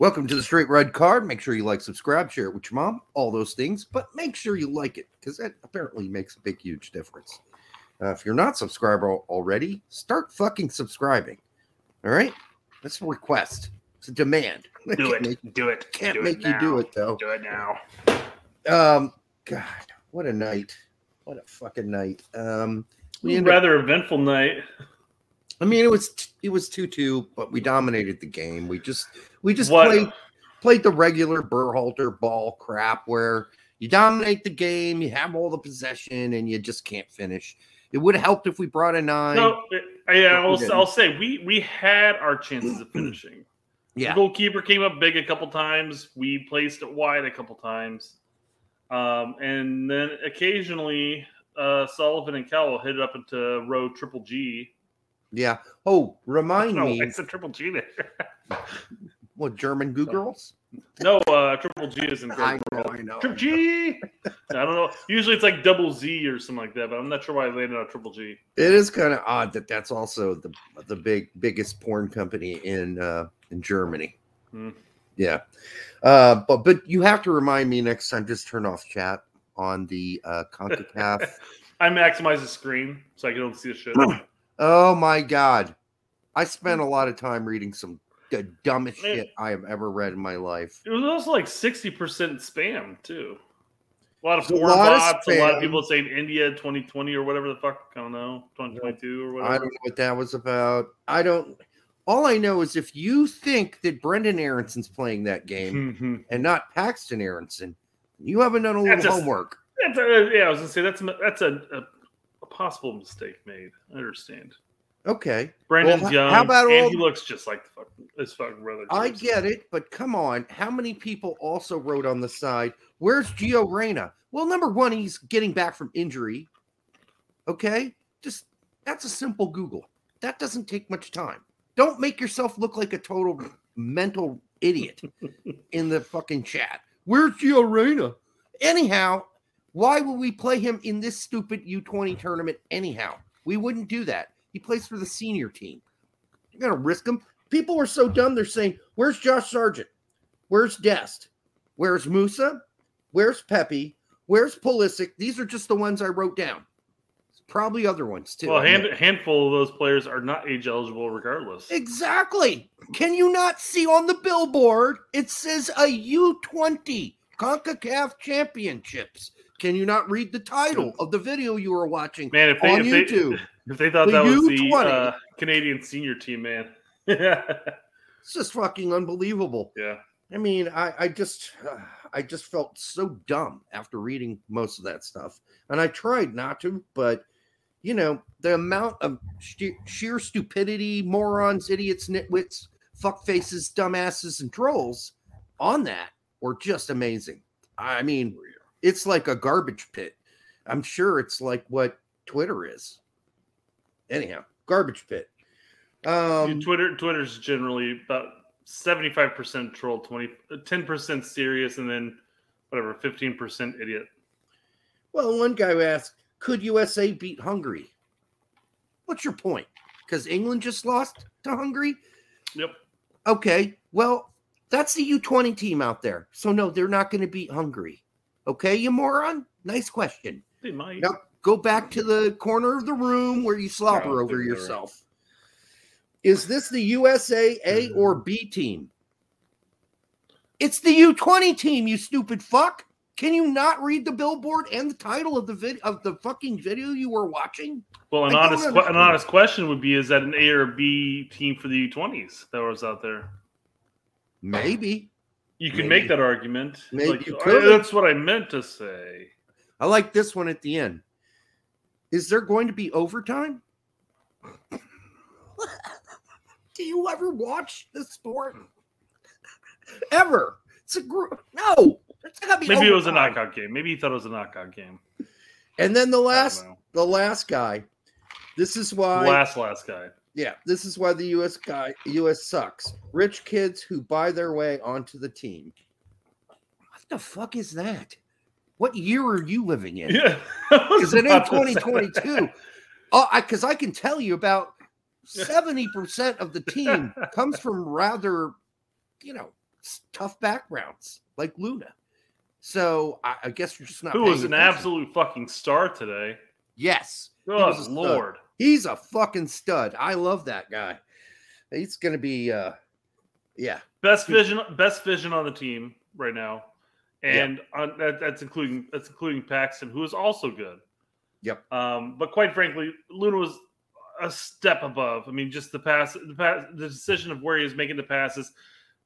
Welcome to the Straight Red Card. Make sure you like, subscribe, share it with your mom, all those things, but make sure you like it because that apparently makes a big, huge difference. Uh, if you're not subscriber already, start fucking subscribing. All right, that's a request. It's a demand. Do it. make- do it. can't do make it you do it though. Do it now. Um, God, what a night! What a fucking night. Um, we ended up- rather eventful night. I mean, it was it was two two, but we dominated the game. We just we just What- played played the regular Berhalter ball crap where you dominate the game, you have all the possession, and you just can't finish. It would have helped if we brought a nine. No, yeah, I'll. I'll say we we had our chances of finishing. Yeah, The goalkeeper came up big a couple times. We placed it wide a couple times, um, and then occasionally uh, Sullivan and Cowell hit it up into row triple G. yeah. Oh, remind No, me, I said triple G there. what German Goo girls? no, uh, triple G isn't I know, I know. Triple G. I don't know. Usually it's like double Z or something like that, but I'm not sure why I landed on triple G. It is kind of odd that that's also the the big biggest porn company in uh in Germany. Hmm. Yeah, uh, but but you have to remind me next time. Just turn off chat on the uh, Concacaf. I maximize the screen so I can don't see the shit. oh my god, I spent a mm. lot of time reading some the dumbest shit I have ever read in my life. It was also like sixty percent spam too. A lot of a lot of bots. A lot of people saying India twenty twenty or whatever the fuck. I don't know, twenty twenty two or whatever. I don't know what that was about. I don't. All I know is if you think that Brenden Aaronson's playing that game. And not Paxten Aaronson, you haven't done a little That's homework. That's a, yeah, I was gonna say that's a- that's a, a possible mistake made. I understand. Okay, Brandon's Well, young, how about and all- he looks just like the fucking his fucking brother. I get it, but come on, how many people also wrote on the side? Where's Gio Reyna? Well, number one, he's getting back from injury. Okay, just that's a simple Google. That doesn't take much time. Don't make yourself look like a total mental idiot in the fucking chat. Where's Gio Reyna? Anyhow, why would we play him in this stupid U20 tournament anyhow? We wouldn't do that. He plays for the senior team. You're gonna risk him. People are so dumb. They're saying, "Where's Josh Sargent? Where's Dest? Where's Musah? Where's Pepi? Where's Pulisic?" These are just the ones I wrote down. Probably other ones too. Well, a hand, handful of those players are not age eligible, regardless. Exactly. Can you not see on the billboard? It says a U20 CONCACAF Championships. Can you not read the title of the video you were watching Man, if they on if they, YouTube? if they thought The that was the uh, Canadian senior team, man. yeah. It's just fucking unbelievable. Yeah. I mean, I, I just, I just felt so dumb after reading most of that stuff, and I tried not to, but you know, the amount of sheer, sheer stupidity, morons, idiots, nitwits, fuckfaces, dumbasses, and trolls on that were just amazing. I mean, it's like a garbage pit. I'm sure it's like what Twitter is. Anyhow, garbage pit. Um, Twitter Twitter's generally about seventy five percent troll, 20 10 percent serious, and then whatever fifteen percent idiot. Well, one guy asked, could USA beat Hungary? What's your point? Because England just lost to Hungary? Yep. Okay, well, that's the U20 team out there. So, no, they're not going to beat Hungary. Okay, you moron? Nice question. They might. Now, go back to the corner of the room where you slobber over yourself. Is this the USA A mm-hmm. or B team? It's the U20 team, you stupid fuck. Can you not read the billboard and the title of the vid of the fucking video you were watching? Well, an I honest que- an honest question would be: Is that an A or B team for the U twenties that was out there? Maybe. You can Maybe. make that argument. Maybe Like, you I- that's what I meant to say. I like this one at the end. Is there going to be overtime? Do you ever watch the sport? Ever? It's a group. No, it's not gonna be. Maybe it was a knockout game. Maybe he thought it was a knockout game. And then the last, the last guy. This is why. last last guy. Yeah, this is why the U.S. guy, U.S. sucks. Rich kids who buy their way onto the team. What the fuck is that? What year are you living in? Yeah, Because it ain't 2022. Oh, uh, because I can tell you about 70% of the team comes from rather, you know, tough backgrounds like Luna. So I, I guess you're just not. Who was an attention. absolute fucking star today? Yes, Good was a stud. He's a fucking stud. I love that guy. He's gonna be. uh Yeah, Best vision, best vision on the team right now, and on, that, that's including that's including Paxten, who is also good. Yep. Um, but quite frankly, Luna was a step above. I mean, just the pass, the pass, the decision of where he was making the passes,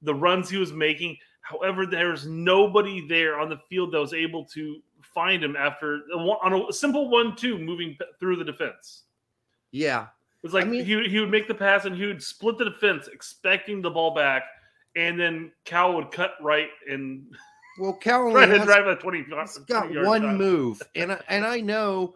the runs he was making. However, there's nobody there on the field that was able to find him after on a simple one-two moving through the defense. Yeah. It was like I mean- he, he would make the pass and he would split the defense, expecting the ball back, and then Cal would cut right and Well, Cal try to has- drive a 20 He's got 20 one move, and I, and I know,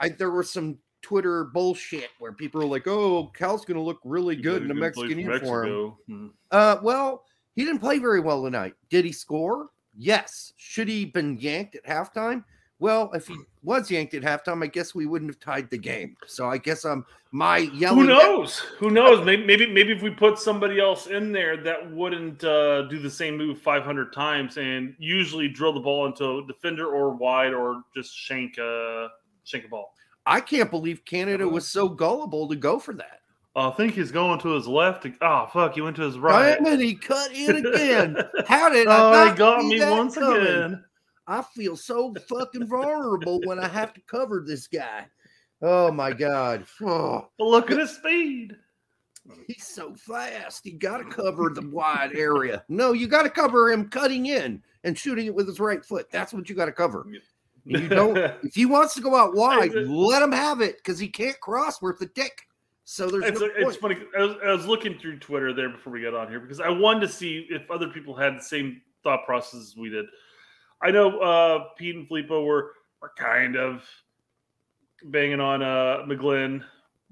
I there was some Twitter bullshit where people are like, "Oh, Cal's going to look really good in a He's gonna play Mexican uniform." Hmm. Uh, well, he didn't play very well tonight. Did he score? Yes. Should he been yanked at halftime? Well, if he was yanked at halftime, I guess we wouldn't have tied the game. So I guess I'm my yelling. Who knows? Who knows? Maybe, maybe maybe if we put somebody else in there that wouldn't uh, do the same move 500 times and usually drill the ball into a defender or wide or just shank uh, shank a ball. I can't believe Canada was so gullible to go for that. I think he's going to his left. Oh fuck! He went to his right. and he cut in again. How did oh, I he got me once coming? again. I feel so fucking vulnerable when I have to cover this guy. Oh my god. Oh, But look at his speed. he's so fast. You got to cover the wide area. No, you got to cover him cutting in and shooting it with his right foot. That's what you got to cover. You don't. If he wants to go out wide, let him have it because he can't cross worth a dick. So there's it's, no it's funny. I was, I was looking through Twitter there before we got on here because I wanted to see if other people had the same thought process as we did. I know uh, Pete and Filippo were were kind of banging on uh, McGlynn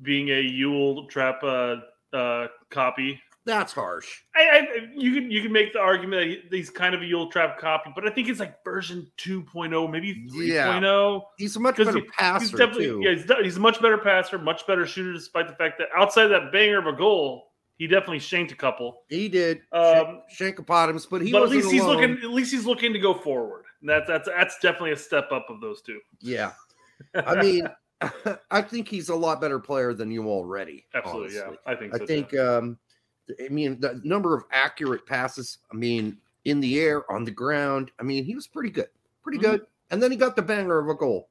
being a Yueill trap uh, uh, copy. That's harsh. I, I you can you can make the argument that he's kind of a Yueill trap copy, but I think it's like version 2.0, maybe oh. 3.0. Yeah. He's a much better he- passer He's definitely too. yeah, he's, he's a much better passer, much better shooter, despite the fact that outside that banger of a goal, he definitely shanked a couple. He did Um, shank hippopotamus, but he but at least he's alone. looking. At least he's looking to go forward. That's that's that's definitely a step up of those two. Yeah. I mean, I think he's a lot better player than you already. Absolutely, honestly. yeah. I think. I So think too. um I mean the number of accurate passes, I mean, in the air, on the ground, I mean, he was pretty good. Pretty Mhm. good. And then he got the banger of a goal.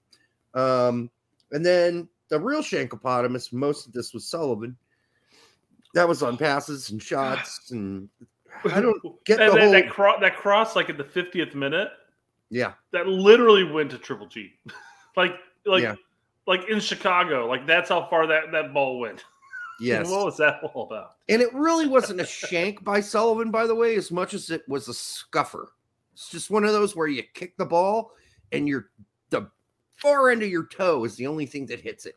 Um, and then the real Shankopotamus, most of this was Sullivan. That was on passes and mm. shots, and I don't get the whole that cro- that cross like at the 50th minute yeah. that literally went to Triple G, like like Yeah. like in Chicago. Like that's how far that that ball went. Yes. what was that all about? And it really wasn't a shank by Sullivan, by the way, as much as it was a scuffer. It's just one of those where you kick the ball and your the far end of your toe is the only thing that hits it.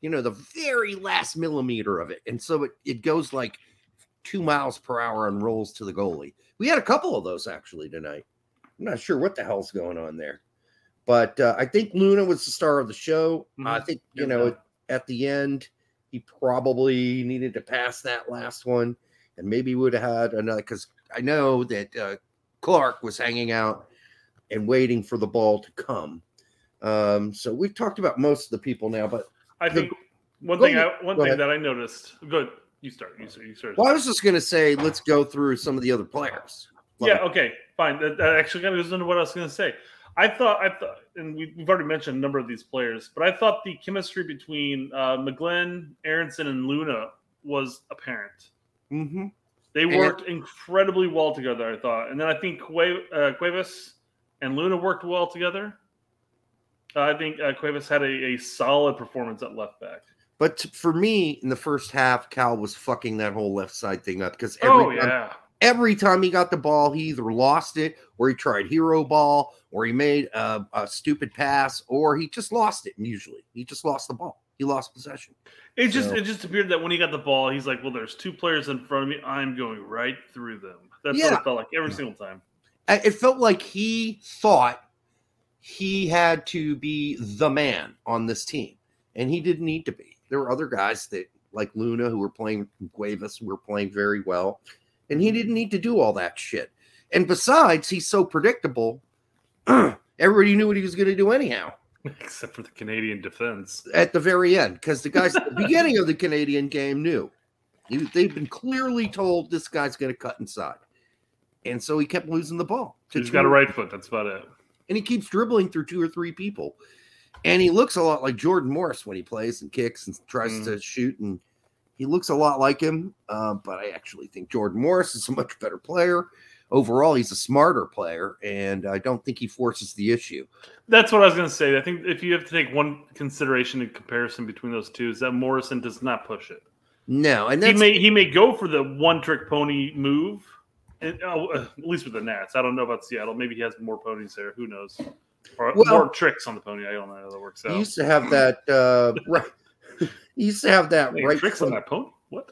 You know, the very last millimeter of it. And so it, it goes like two miles per hour and rolls to the goalie. We had a couple of those actually tonight. I'm not sure what the hell's going on there. But uh, I think Luna was the star of the show. I Mhm. think, you know, at the end, he probably needed to pass that last one and maybe would have had another because I know that uh, Clark was hanging out and waiting for the ball to come. Um, so we've talked about most of the people now, but I The- think one thing. I, one thing ahead. that I noticed. Good, you start. You start. You start. well, I was just going to say, let's go through some of the other players. Yeah. Okay. Fine. That, that actually kind of goes into what I was going to say. I thought I thought, and we, we've already mentioned a number of these players, but I thought the chemistry between uh, McGlynn, Aaronson, and Luna was apparent. Mm-hmm. They And- worked incredibly well together. I thought, and then I think uh, Cuevas and Luna worked well together. I think uh, Cuevas had a, a solid performance at left back. But t- for me, in the first half, Cal was fucking that whole left side thing up because every oh time yeah. every time he got the ball, he either lost it or he tried hero ball or he made a, a stupid pass or he just lost it. Usually, he just lost the ball. He lost possession. It just So- it just appeared that when he got the ball, he's like, "Well, there's two players in front of me. I'm going right through them." That's what Yeah. it felt like every single time. It felt like he thought he had to be the man on this team, and he didn't need to be. There were other guys that, like Luna, who were playing Cuevas, were playing very well, and he didn't need to do all that shit. And besides, he's so predictable. Everybody knew what he was going to do anyhow except for the Canadian defense at the very end, because the guys at the beginning of the Canadian game knew. They've been clearly told this guy's going to cut inside. And so he kept losing the ball. He's got a right foot. That's about it. And he keeps dribbling through two or three people. And he looks a lot like Jordan Morris when he plays and kicks and tries Mm. to shoot. And he looks a lot like him. Uh, but I actually think Jordan Morris is a much better player. Overall, he's a smarter player. And I don't think he forces the issue. That's what I was going to say. I think if you have to take one consideration in comparison between those two, is that Morrison does not push it. No. And He may he may go for the one trick pony move, and, oh, uh, at least with the Nats. I don't know about Seattle. Maybe he has more ponies there. Who knows? Or Well- more tricks on the pony. I don't know how that works out. he used to have that uh, right. He used to have that right tricks on that pony. What?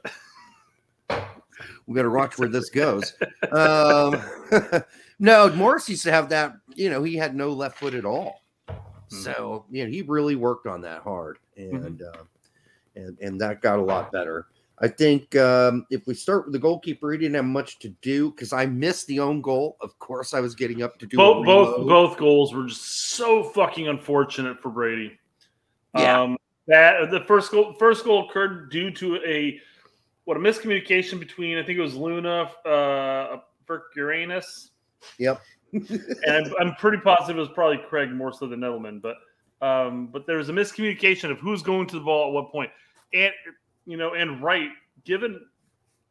we got to watch where this goes. Um, no, Morris used to have that. You know, he had no left foot at all. So you know, he really worked on that hard, and uh, and and that got a lot better. I think um, if we start with the goalkeeper, he didn't have much to do because I missed the own goal. Of course, I was getting up to do a both both both goals were just so fucking unfortunate for Brady. Yeah. Um, that the first goal first goal occurred due to a what a miscommunication between I think it was Luna uh Uranus. Yep. and I'm, I'm pretty positive it was probably Craig more so than Edelman, but um, but there was a miscommunication of who's going to the ball at what point, and you know, and Wright, given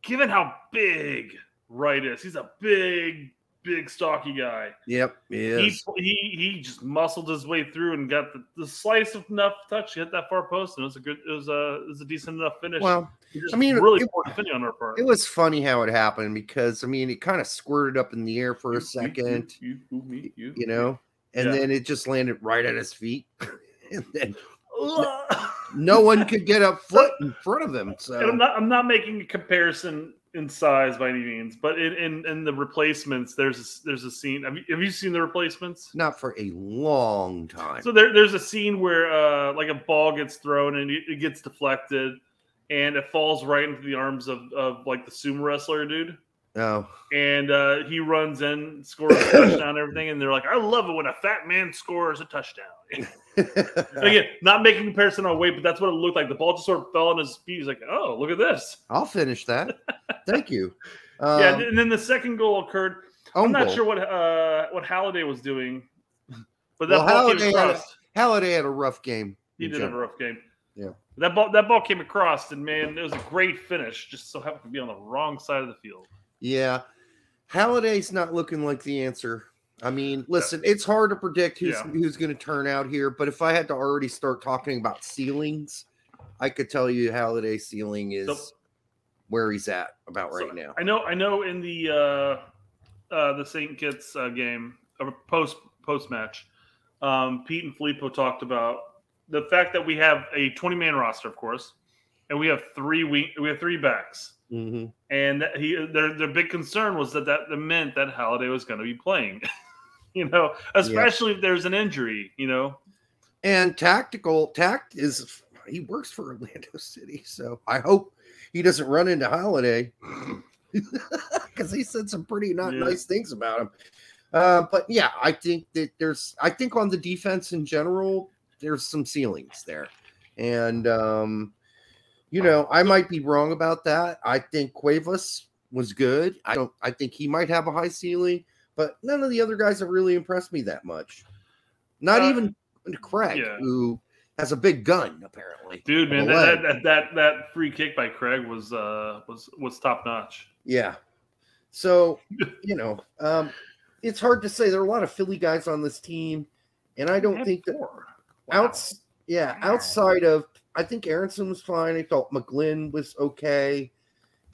given how big Wright is, he's a big, big, stocky guy. Yep. He, he he just muscled his way through and got the, the slice of enough touch to hit that far post, and it was a good, it was a, it was a decent enough finish. Well, I mean, really it- on our part. it was funny how it happened because I mean, it kind of squirted up in the air for a second. you, you, you, you know, and Yeah. then it just landed right at his feet. and then. no one could get a foot in front of. And So I'm not I'm not making a comparison in size by any means, but in in, in the replacements, there's a, there's a scene. Have you, have you seen the replacements? not for a long time. So there, there's a scene where uh, like a ball gets thrown and it, it gets deflected, and it falls right into the arms of, of like the sumo wrestler dude. Oh, And uh, he runs in, scores a touchdown, and everything, and they're like, "I love it when a fat man scores a touchdown." Again, not making comparison on weight, but that's what it looked like. The ball just sort of fell on his feet. He's like, "Oh, look at this!" I'll finish that. Thank you. yeah, Um, and then the second goal occurred. I'm not goal. sure what uh, what Halliday was doing, but that Well, ball came Halliday had a- Halliday had a rough game. He did have a rough game. Yeah. That ball that ball came across, and man, it was a great finish. Just so happened to be on the wrong side of the field. Yeah. Halliday's not looking like the answer. I mean, listen, it's hard to predict who's Yeah. who's going to turn out here, but if I had to already start talking about ceilings, I could tell you Halliday's ceiling is So- where he's at about So, right now. I know, I know. In the uh, uh, the Saint Kitts uh, game, or post post match, um, Pete and Filippo talked about the fact that we have a 20 man roster, of course, and we have three we we have three backs. hmm and that he their their big concern was that that meant that Halliday was going to be playing. you know, especially if there's an injury. You know, And tactical tact is he works for Orlando City, so I hope he doesn't run into Halliday because he said some pretty not Yeah. nice things about him. Uh, but yeah, I think that there's I think on the defense in general, there's some ceilings there, and um, you know I might be wrong about that. I think Cuevas was good. I don't. I think he might have a high ceiling, but none of the other guys have really impressed me that much. Not Uh, even Craig, yeah. who has a big gun apparently. dude, man, that, that, that that free kick by Craig was uh was was top notch. Yeah. So, you know, um, it's hard to say. There are a lot of Philly guys on this team, and I don't think that outs yeah, outside of I think Aaronson was fine. I thought McGlynn was okay.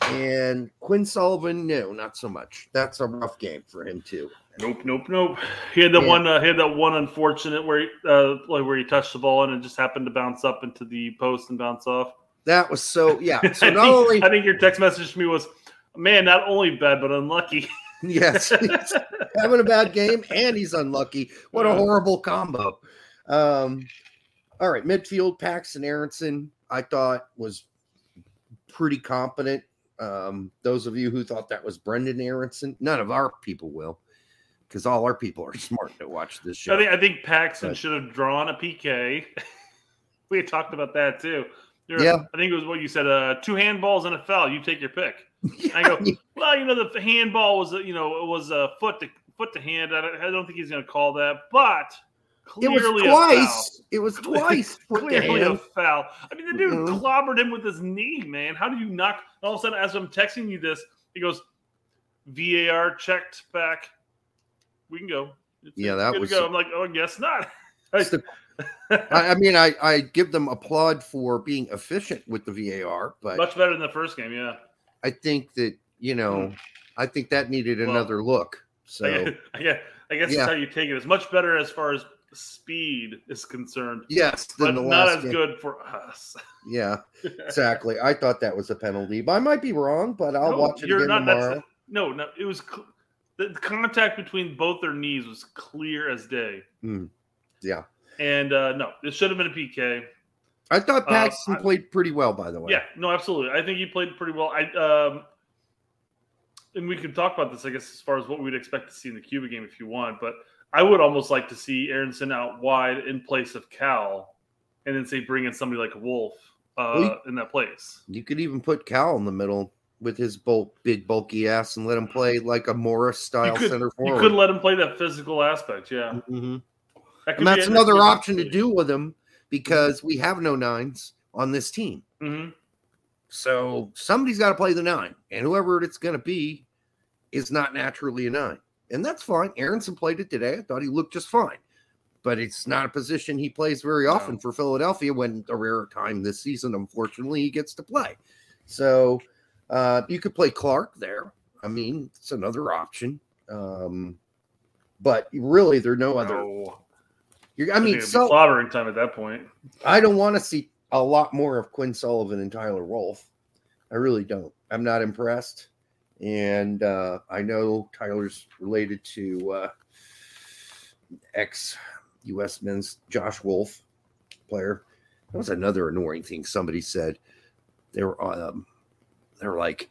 And Quinn Sullivan, no, not so much. That's a rough game for him too. Nope, nope, nope. He had that Yeah. one. Uh, he had that one unfortunate where he, uh, like where he touched the ball and it just happened to bounce up into the post and bounce off. That was so yeah. So not think, only I think your text message to me was, "Man, not only bad but unlucky." yes, he's having a bad game and he's unlucky. What a horrible combo. Um, all right, midfield Paxten Aaronson, I thought was pretty competent. Um, those of you who thought that was Brenden Aaronson, none of our people will, because all our people are smart to watch this show. I think I think Paxten But- should have drawn a PK. we had talked about that too. There- Yeah. I think it was what you said. Uh, two handballs and a foul. You take your pick. I go. Well, you know the handball was you know it was a foot to foot to hand. I don't, I don't think he's going to call that, but it was twice. It was twice. Clearly a foul. I mean, the dude Mhm. clobbered him with his knee, man. How do you knock? All of a sudden, as I'm texting you this, he goes, "VAR checked back. We can go." It's Yeah, that was- Go. I'm like, oh, I guess not. The- I, I mean, I, I give them applaud for being efficient with the VAR, but Much better than the first game, yeah. I think that you know, I think that needed Well, another look. So I guess, I guess, I guess Yeah. that's how you take it. It's much better as far as speed is concerned, yes, but not as game. good for us. Yeah, exactly. I thought that was a penalty, but I might be wrong. But I'll No, watch it you're again not- that's- tomorrow. No, no, it was cl- the contact between both their knees was clear as day. Yeah, And uh, no, it should have been a PK. I thought Uh, Paxten I- played pretty well, by the way. Yeah, no, absolutely. I think he played pretty well. I um, and we can talk about this, I guess, as far as what we'd expect to see in the Cuba game if you want. But I would almost like to see Aaronson out wide in place of Cal, and then say bring in somebody like Wolff uh, Well, you- in that place. You could even put Cal in the middle with his bulk, big bulky ass and let him play like a Morris style could, center forward. you could let him play that physical aspect, yeah. Mhm. That And that's another could be a option to do with him because we have no nines on this team. Mhm. So somebody's got to play the nine, and whoever it's going to be is not naturally a nine, and that's fine. Aaronson played it today. I thought he looked just fine, but it's not a position he plays very often for Philadelphia. When a rare time this season, unfortunately, he gets to play. So uh, you could play Clark there. I mean, it's another option. Um, but really, there are no other. You're, I mean, so slaughtering time at that point. I don't want to see a lot more of Quinn Sullivan and Tyler Wolff. I really don't. I'm not impressed. And uh, I know Tyler's related to uh, ex US men's Josh Wolff player. That was another annoying thing somebody said. They were um, they were like,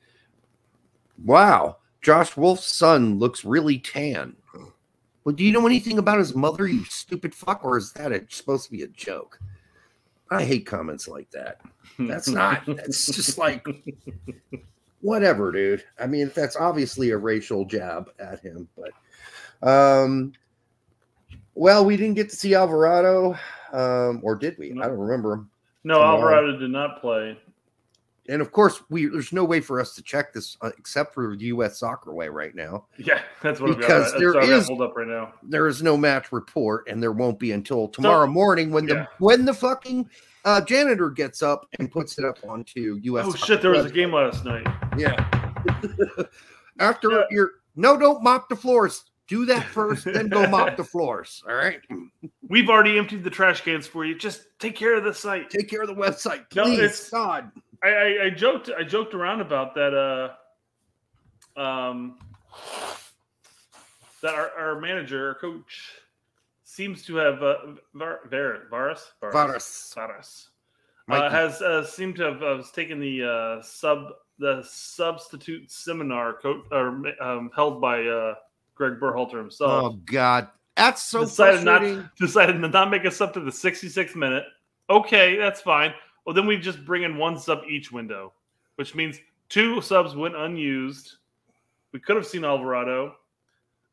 "Wow, Josh Wolff's son looks really tan." Well, do you know anything about his mother, you stupid fuck, or is that a, supposed to be a joke? I hate comments like that. That's not. That's just like whatever, dude. I mean, that's obviously a racial jab at him, but um, well, we didn't get to see Alvarado, um, or did we? I don't remember him. no. Alvarado did not play. And of course, we there's no way for us to check this uh, except for the U.S. Soccer Way right now. Yeah, that's what Because I've got. there That's what I've got is- pulled up right now. There is no match report, and there won't be until tomorrow morning when yeah. the when the fucking uh, janitor gets up and puts it up onto U.S. Oh shit, there was a game last night. Yeah. After Yeah. you're no, don't mop the floors. Do that first, then go mop the floors. All right. We've already emptied the trash cans for you. Just take care of the site. Take care of the website, No, it's- God. I, I, I joked I joked around about that uh um that our, our manager, our coach, seems to have uh, Var, Var, Varas Varas. Varas uh, has uh, seemed to have uh, taken the uh, sub the substitute seminar co- or um, held by uh, Greg Berhalter himself. Oh God, that's so decided not decided to not make us up to the 66th minute. Okay, that's fine. Well, then we just bring in one sub each window, which means two subs went unused. We could have seen Alvarado.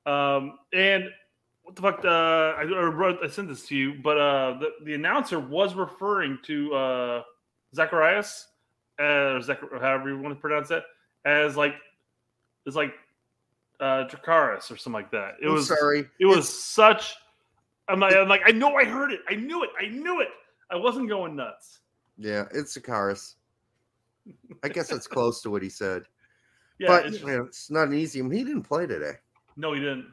Um, and what the fuck? Uh, I, I wrote, I sent this to you, but uh, the, the announcer was referring to uh, Zacharias, uh, Zach, however you want to pronounce that, as like, it's like uh, Dracaris or something like that. It I'm was sorry. it was It's- such. I'm like, I'm like, I know, I heard it, I knew it, I knew it. I wasn't going nuts. yeah, it's Sakaris. I guess that's close to what he said. Yeah, but it's it's, just- it's not an easy. He didn't play today. no, he didn't.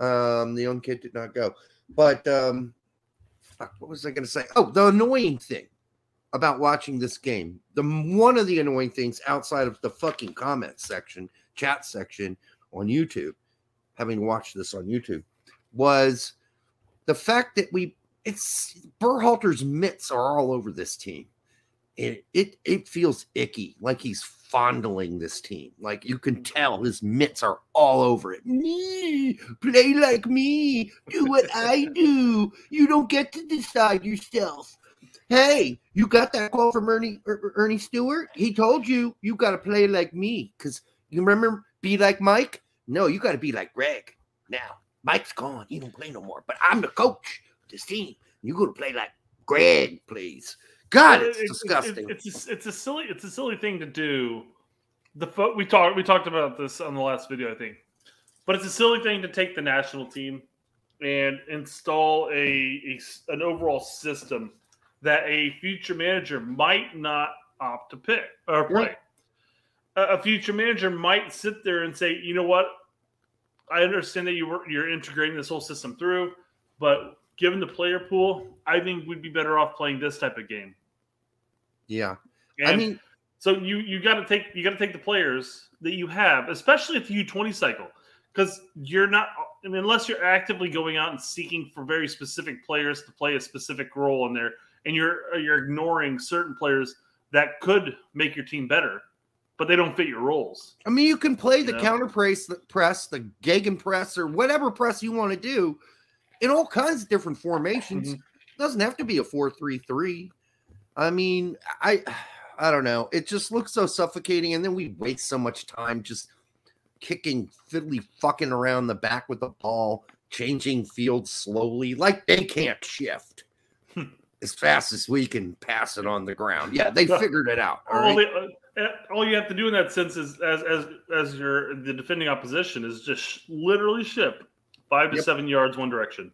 Um, the young kid did not go. But um, fuck, what was I going to say? Oh, the annoying thing about watching this game. The one of the annoying things outside of the fucking comment section, chat section on YouTube, having watched this on YouTube, was the fact that we it's Berhalter's mitts are all over this team. It it it feels icky, like he's fondling this team. Like you can tell his mitts are all over it. Me, play like me, do what I do. You don't get to decide yourself. Hey, you got that call from Earnie er, Earnie Stewart? He told you you got to play like me because you remember be like Mike. No, you got to be like Greg. Now Mike's gone; he don't play no more. But I'm the coach of this team. You got to play like Greg, please. God, it's, it's disgusting. It, it's a, it's a silly it's a silly thing to do. The fo- we talked we talked about this on the last video, I think, but it's a silly thing to take the national team and install a, a an overall system that a future manager might not opt to pick or play. Right. A, a future manager might sit there and say, you know what, I understand that you were you're integrating this whole system through, but given the player pool, I think we'd be better off playing this type of game. Yeah. And I mean, so you you got to take you got to take the players that you have, especially if you twenty cycle, because you're not I mean, unless you're actively going out and seeking for very specific players to play a specific role in there, and you're you're ignoring certain players that could make your team better, but they don't fit your roles. I mean, you can play the know? counter press, the press, the Gegen press, or whatever press you want to do in all kinds of different formations. Mm-hmm. Doesn't have to be a four-three-three. I mean, I I don't know. It just looks so suffocating, and then we waste so much time just kicking fiddly fucking around the back with the ball, changing fields slowly, like they can't shift hmm. as fast as we can pass it on the ground. Yeah, they figured it out. All, all, right? they, uh, all you have to do in that sense is, as as as your the defending opposition, is just literally ship five to yep. seven yards one direction.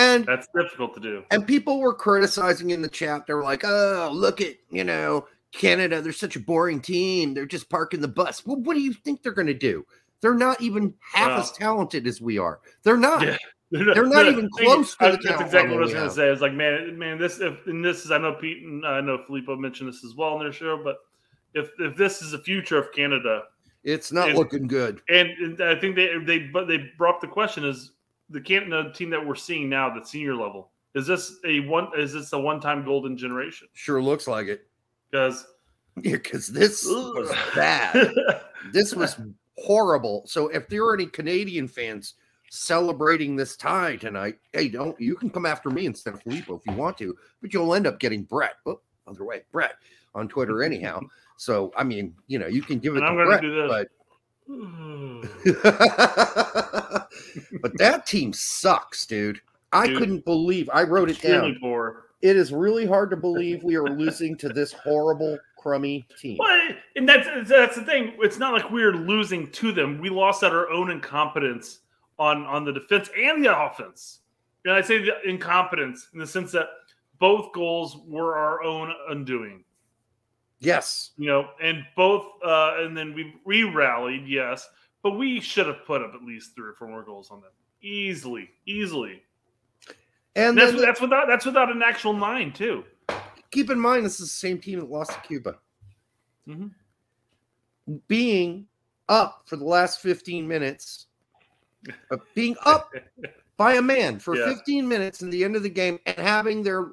And that's difficult to do. And people were criticizing in the chat. They were like, oh, look at, you know, Canada. They're such a boring team. They're just parking the bus. Well, what do you think they're going to do? They're not even half as talented as we are. They're not. Yeah. They're not, they're not even close to the That's exactly what I was going to say. It's like, man, man, this if and this is I know Pete and I know Filippo mentioned this as well in their show, but if if this is the future of Canada, it's not and, looking good. And, and I think they they but they brought up the question is the Canada team that we're seeing now, the senior level, is this a one? Is this a one-time golden generation? Sure looks like it. Because yeah, because this was bad. this was horrible. So if there are any Canadian fans celebrating this tie tonight, hey, don't you can come after me instead of Filippo if you want to, but you'll end up getting Brett. Oh, other way, Brett on Twitter anyhow. so I mean, you know, you can give it and to Brett, but Hmm. but that team sucks, dude. I dude, couldn't believe I wrote it down. Poor. It is really hard to believe we are losing to this horrible, crummy team. Well, and that's that's the thing. It's not like we're losing to them. We lost at our own incompetence on on the defense and the offense. And I say the incompetence in the sense that both goals were our own undoing. Yes. You know, and both, uh, and then we we rallied, yes, but we should have put up at least three or four more goals on them easily, easily. And that's that's without that's without an actual nine too. Keep in mind, this is the same team that lost to Cuba. Mm-hmm. Being up for the last fifteen minutes, uh, being up by a man for yeah. 15 minutes in the end of the game, and having their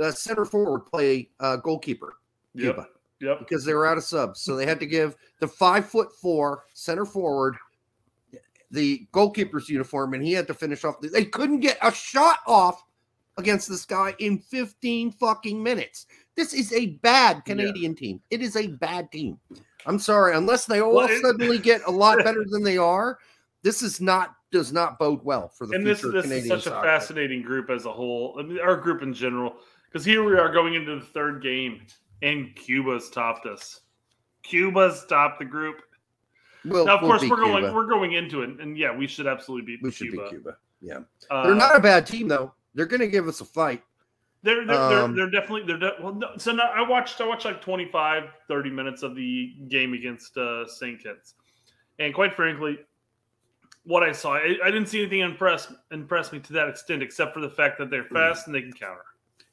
uh, center forward play uh, goalkeeper. Cuba. Yep. yep. Because they were out of subs. So they had to give the five foot four center forward the goalkeeper's uniform and he had to finish off. They couldn't get a shot off against this guy in 15 fucking minutes. This is a bad Canadian yeah. team. It is a bad team. I'm sorry, unless they all well, it, suddenly get a lot better than they are, this is not does not bode well for the and future this, this Canadian is such soccer. a fascinating group as a whole. I mean, our group in general, because here we are going into the third game, and Cuba's topped us. Cuba's topped the group. Well, now, of we'll course, we're going Cuba. we're going into it, and yeah, we should absolutely beat. We should Cuba. beat Cuba. Yeah, uh, they're not a bad team though. They're going to give us a fight. They're they're, um, they're, they're, definitely they're de- well. No, so now I watched I watched like 25, 30 minutes of the game against uh, St. Kitts, and quite frankly, what I saw, I, I, didn't see anything impress impress me to that extent, except for the fact that they're hmm. fast and they can counter.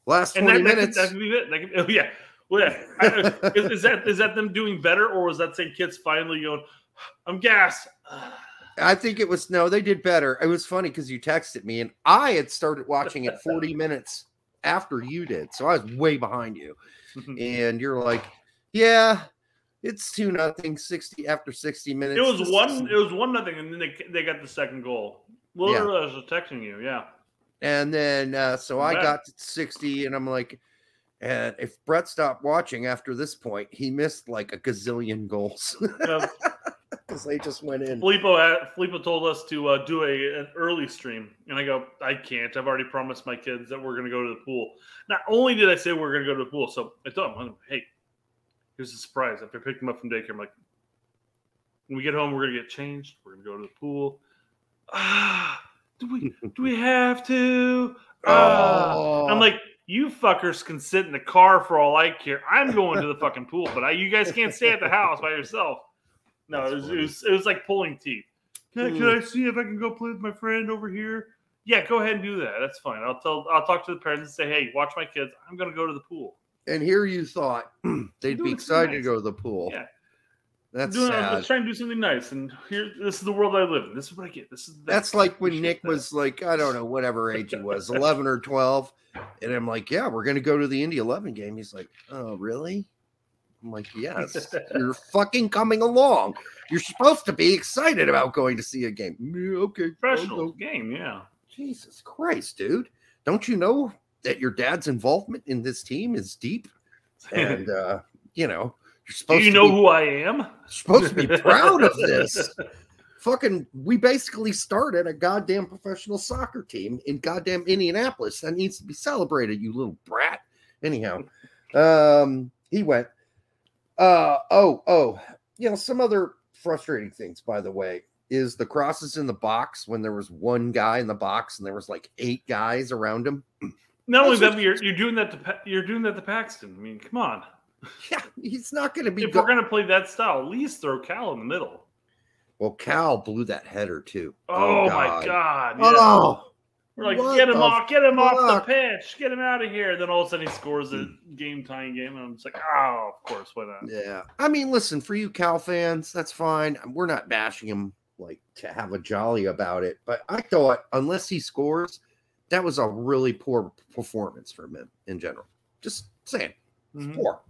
Last twenty that, minutes. That could, that could be it. That could, oh, yeah. Well, yeah. I, is, is, that is that them doing better, or was that St. Kitts finally going? I'm gassed. I think it was no, they did better. It was funny because you texted me, and I had started watching it 40 minutes after you did, so I was way behind you. and you're like, "Yeah, It's two nothing. Sixty after sixty minutes. It was one. It was one nothing, and then they they got the second goal. Literally, I was texting you. Yeah. And then uh, so I Right. got to 60, and I'm like, and if Brett stopped watching after this point, he missed like a gazillion goals Uh, because they just went in. Filippo, Filippo told us to uh, do a an early stream, and I go, I can't. I've already promised my kids that we're going to go to the pool. Not only did I say we're going to go to the pool, so I told them, hey, here's a surprise. After I picked them up from daycare, I'm like, when we get home, we're going to get changed. We're going to go to the pool. Ah, do we do we have to? Ah. Oh, I'm like, you fuckers can sit in the car for all I care. I'm going to the fucking pool, but I, you guys can't stay at the house by yourself. No, it was, it was it was like pulling teeth. Can I, can I hmm. see if I can go play with my friend over here? Yeah, go ahead and do that. That's fine. I'll tell. I'll talk to the parents and say, hey, watch my kids. I'm going to go to the pool. and here you thought they'd be excited something to go to the pool. Yeah. That's doing, sad. just trying to do something nice, and here, this is the world I live in. This is what I get. This is That's like when Nick that. was like, I don't know, whatever age he was, 11 or 12. And I'm like, yeah, we're going to go to the Indy 11 game. He's like, oh, really? I'm like, yes, you're fucking coming along. You're supposed to be excited about going to see a game. "Yeah, okay. Professional game. Yeah. Jesus Christ, dude. Don't you know that your dad's involvement in this team is deep? And, uh, you know, you're do you know be, who I am? supposed to be proud of this fucking we basically started a goddamn professional soccer team in goddamn Indianapolis that needs to be celebrated, you little brat. Anyhow, um, he went. Uh oh, oh, you know, some other frustrating things, by the way, is the crosses in the box when there was one guy in the box and there was like eight guys around him. Not only that, but you're, you're doing that to you're doing that to Paxten. I mean, come on. Yeah, he's not gonna be If go- we're gonna play that style, at least throw Cal in the middle. well, Cal blew that header too. Oh, oh my god! yeah. Oh, We're like, what get him off, get him off the pitch, get him out of here. Then all of a sudden he scores a hmm. game tying game, and I'm just like, oh, of course, why not? Yeah. I mean, listen, for you Cal fans, that's fine. We're not bashing him like to have a jolly about it. But I thought, unless he scores, that was a really poor performance from him in general. Just saying. Mhm. Poor.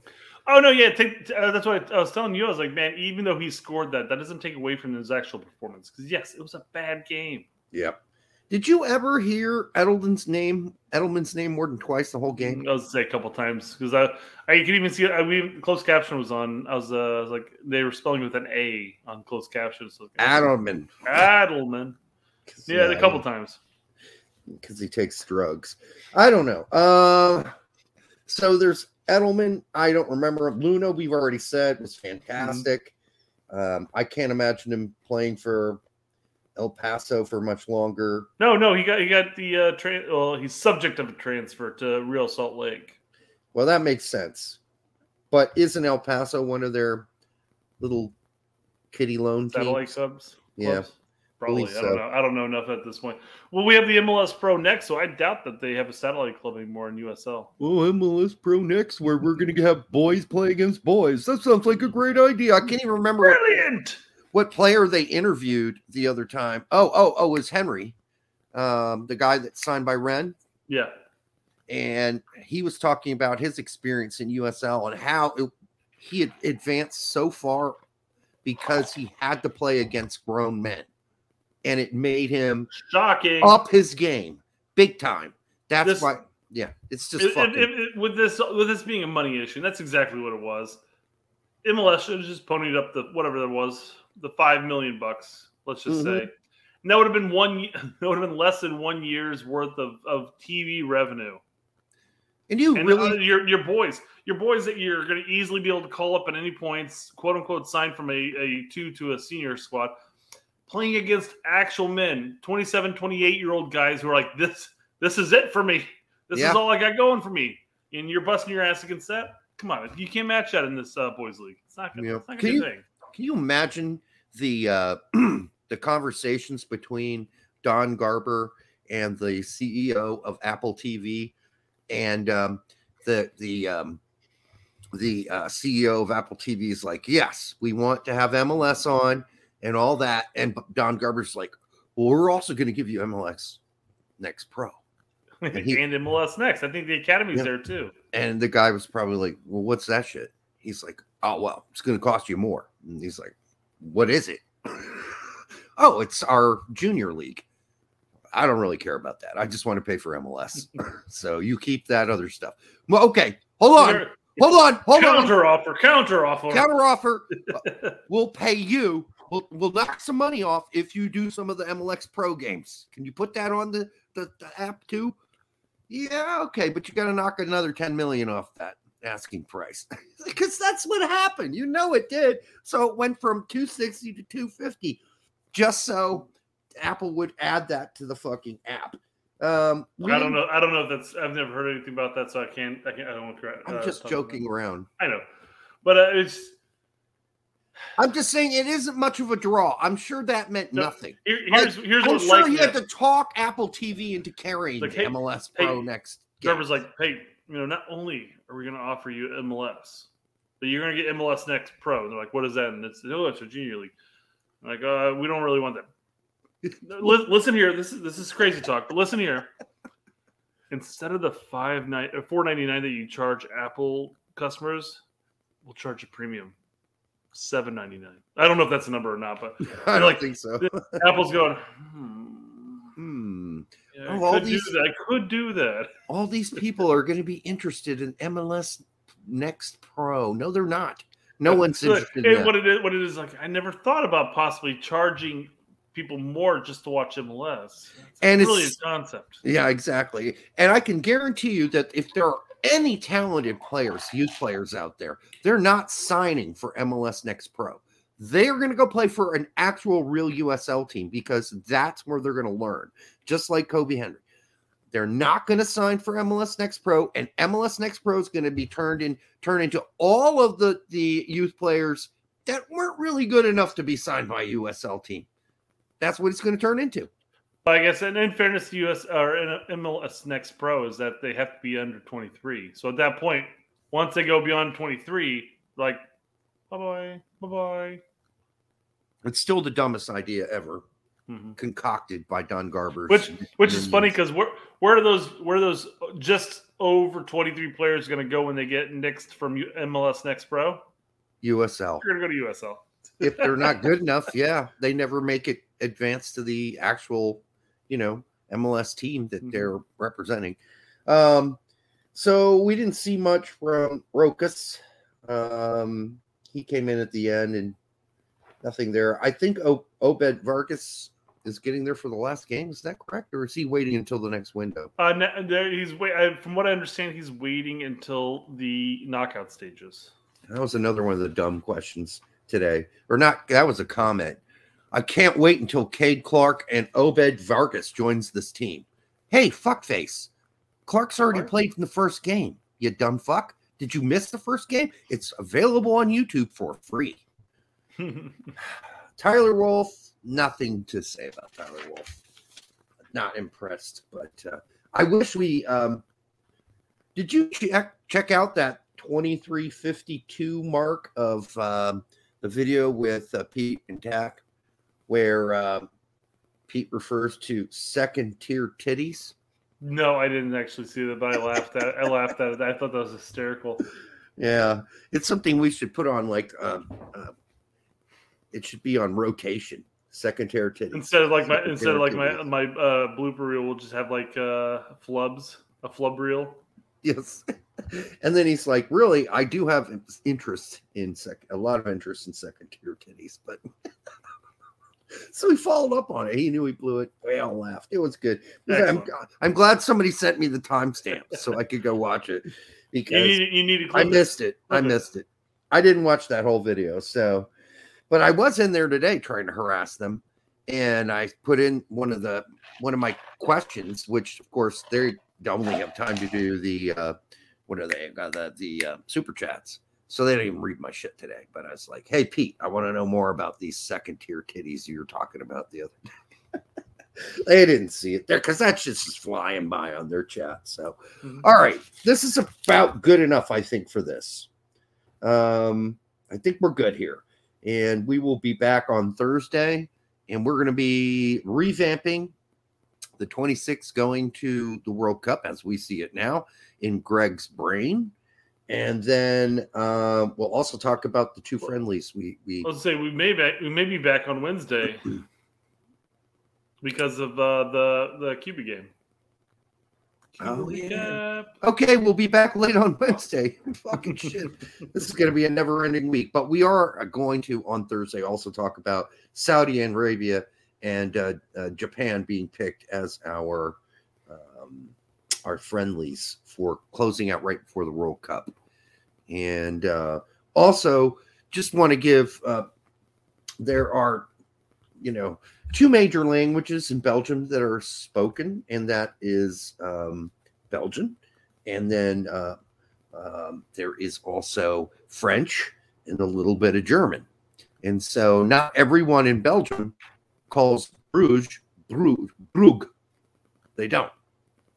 Oh no, yeah, take, uh, that's what I was telling you. I was like, man, even though he scored that, that doesn't take away from his actual performance. Because yes, it was a bad game. Yep. Did you ever hear Edelman's name, Edelman's name more than twice the whole game? I was say a couple times because I I could even see I we closed caption was on. I was, uh, I was like they were spelling with an A on closed caption. So Adelman. Adelman. Yeah, a couple times. because he takes drugs. I don't know. Uh, so there's Edelman. I don't remember. Luna, we've already said, was fantastic. Um, I can't imagine him playing for El Paso for much longer. No, no, he got he got the uh, tra- well, he's subject of a transfer to Real Salt Lake. Well, that makes sense. But isn't El Paso one of their little kitty loan Satellite teams? Cubs. Yeah, clubs? Probably. believe I don't so. know. I don't know enough at this point. Well, we have the MLS Pro next, so I doubt that they have a satellite club anymore in USL. Oh, MLS Pro next, where we're going to have boys play against boys. That sounds like a great idea. I can't even remember what Brilliant. what player they interviewed the other time. Oh, oh, oh, it was Henry, um, the guy that signed by Ren, Yeah. and he was talking about his experience in USL and how it, he had advanced so far because he had to play against grown men, and it made him Shocking. up his game big time. That's This- why, yeah, it's just if- fucking. if- with this with this being a money issue, that's exactly what it was. MLS should have just ponied up the whatever there was, the five million bucks. Let's just Mhm. say, and that would have been one. That would have been less than one year's worth of, of TV revenue. and you And really, uh, your your boys, your boys that you're going to easily be able to call up at any points, quote unquote, sign from a, a two to a senior squad, playing against actual men, 27, 28 year old guys who are like, this this is it for me. This Yeah. is all I got going for me. And you're busting your ass against that. Come on, you can't match that in this uh, boys league. It's not gonna. Yeah. It's not Can gonna you- thing. Can you imagine the uh, the conversations between Don Garber and the CEO of Apple TV and um, the the um, the uh, CEO of Apple TV is like, yes, we want to have MLS on and all that, and Don Garber's like, well, we're also going to give you MLS Next Pro, And, he- MLS next. I think the academy's Yeah. there too. and the guy was probably like, well, what's that shit? He's like, Oh, well, it's going to cost you more. And he's like, What is it? oh, it's our junior league. I don't really care about that. I just want to pay for MLS. so you keep that other stuff. Well, okay. Hold on. Hold on. Hold on. counter offer, counter offer. Counter offer. we'll pay you. We'll, we'll knock some money off if you do some of the MLX Pro games. Can you put that on the, the, the app too? Yeah, okay, but you got to knock another 10 million off that asking price because that's what happened. You know it did. So it went from 260 to 250 just so Apple would add that to the fucking app. Um, we I don't know. I don't know if that's. I've never heard anything about that, so I can't. I can't. I don't want to. I'm uh, just joking around. I know, but uh, it's I'm just saying it isn't much of a draw. I'm sure that meant No, nothing. here, here's here's I'm sure he had to talk Apple TV into carrying Like, hey- MLS hey, Pro next. Trevor's like, hey, you know, not only are we going to offer you MLS, but you're going to get MLS Next Pro. And they're like, what is that? And it's oh, it's a junior league. I'm like, uh, we don't really want that. Li- listen here, this is this is crazy talk, but listen here. Instead of the five nine or four ninety nine that you charge Apple customers, we'll charge a premium seven ninety nine. I don't know if that's a number or not, but I don't like- think so. Apple's going. Hmm, Hmm. yeah, I Oh, all could these- do that. I could do that. All these people are going to be interested in MLS Next Pro. No, they're not. No one's interested in what it is, what it is like. I never thought about possibly charging people more just to watch MLS. It's And really it's- a concept. Yeah, exactly. And I can guarantee you that if there are any talented players, youth players out there, they're not signing for MLS Next Pro. They're going to go play for an actual real USL team because that's where they're going to learn, just like Kobe Henry. They're not going to sign for MLS Next Pro, and MLS Next Pro is going to be turned in turned into all of the the youth players that weren't really good enough to be signed by a USL team. That's what it's going to turn into. I guess, and in fairness to US or MLS Next Pro, is that they have to be under 23. So at that point, once they go beyond 23, like, bye bye, bye bye. It's still the dumbest idea ever. Mhm. concocted by Don Garber. Which, which is funny because where where are those where are those just over 23 players going to go when they get next from U- MLS Next Pro? USL. You're going to go to USL. If they're not good enough, yeah, they never make it advance to the actual, you know, MLS team that Mhm. they're representing. Um, so we didn't see much from Rokas. Um, he came in at the end and nothing there. I think o- Obed Vargas is getting there for the last game. Is that correct, or is he waiting until the next window? Uh, there, he's wait. I, from what I understand, he's waiting until the knockout stages. That was another one of the dumb questions today. Or not, that was a comment. I can't wait until Cade Clark and Obed Vargas joins this team. Hey, fuckface. Clark's already Clark? played in the first game. You dumb fuck. Did you miss the first game? It's available on YouTube for free. Tyler Wolff, nothing to say about Tyler Wolff. Not impressed, but uh, I wish we. Um, did you check check out that twenty three fifty two mark of um, the video with uh, Pete and Tack, where uh, Pete refers to second tier titties? no, I didn't actually see that, but I laughed at. I laughed at it. I thought that was hysterical. Yeah, it's something we should put on like. Um, uh, it should be on rotation. Second tier titties. Instead of like my Second instead of like my my uh, blooper reel, we'll just have like uh, flubs, a flub reel. Yes. And then he's like, really, I do have interest in sec a lot of interest in second tier titties, but so he followed up on it. He knew he blew it. We all laughed. It was good. I'm, I'm glad somebody sent me the timestamp so I could go watch it You because need you need to I clip it. missed it. I missed it. I didn't watch that whole video. So, but I was in there today trying to harass them, and I put in one of the one of my questions, which of course they don't only have time to do the uh, what are they got the the uh, super chats. So they didn't even read my shit today. But I was like, "Hey Pete, I want to know more about these second tier titties you were talking about the other day." they didn't see it there because that's just flying by on their chat. So Mhm. all right, this is about good enough, I think, for this. Um, I think we're good here, and we will be back on Thursday, and we're going to be revamping the 26th going to the World Cup as we see it now in Greg's brain, and then uh, we'll also talk about the two friendlies we we Let's say we may back, we may be back on Wednesday because of uh, the the Cuba game. Oh, yeah. Okay, we'll be back late on Wednesday. Fucking shit. This is going to be a never ending week. But we are going to, on Thursday, also talk about Saudi Arabia and uh, uh, Japan being picked as our um, our friendlies for closing out right before the World Cup. And uh, also, just want to give uh, there are, you know, two major languages in Belgium that are spoken, and that is um, Belgian, and then uh, um, there is also French and a little bit of German. And so, not everyone in Belgium calls Bruges. Brugge. They don't.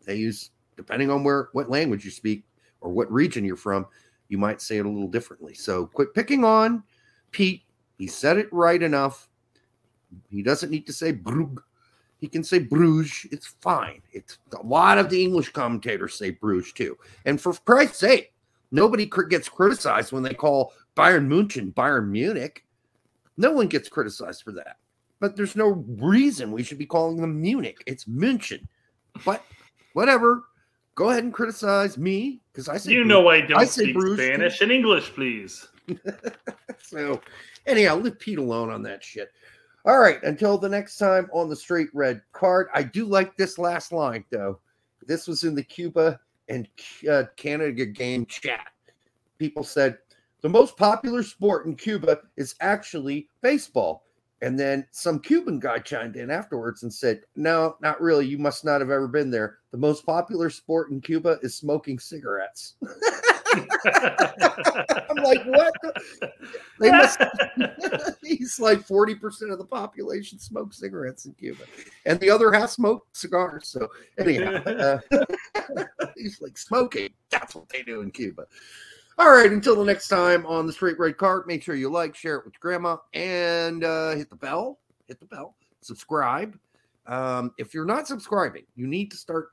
They use depending on where what language you speak or what region you're from, you might say it a little differently. So, quit picking on Pete. He said it right enough. He doesn't need to say Brug. He can say Bruges. It's fine. It's a lot of the English commentators say Bruges too. And for Christ's sake, nobody gets criticized when they call Bayern Munchen Bayern Munich. No one gets criticized for that. But there's no reason we should be calling them Munich. It's München. But whatever. Go ahead and criticize me because I say You know I don't I say speak too. Spanish and English, please. So, anyhow, leave Pete alone on that shit. All right, until the next time on the straight red card. I do like this last line though. This was in the Cuba and uh, Canada game chat. People said the most popular sport in Cuba is actually baseball. And then some Cuban guy chimed in afterwards and said, No, not really. You must not have ever been there. The most popular sport in Cuba is smoking cigarettes. I'm like, what? They must he's like 40% of the population smokes cigarettes in Cuba, and the other half smoke cigars. So, anyhow, uh, he's like smoking. That's what they do in Cuba. All right, until the next time on the Straight Red Card, make sure you like, share it with grandma, and uh, hit the bell. Hit the bell. Subscribe. Um, if you're not subscribing, you need to start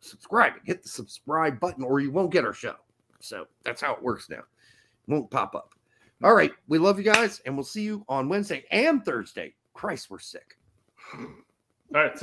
subscribing. Hit the subscribe button, or you won't get our show. So that's how it works now. It won't pop up. All right. We love you guys, and we'll see you on Wednesday and Thursday. Christ, we're sick. All right.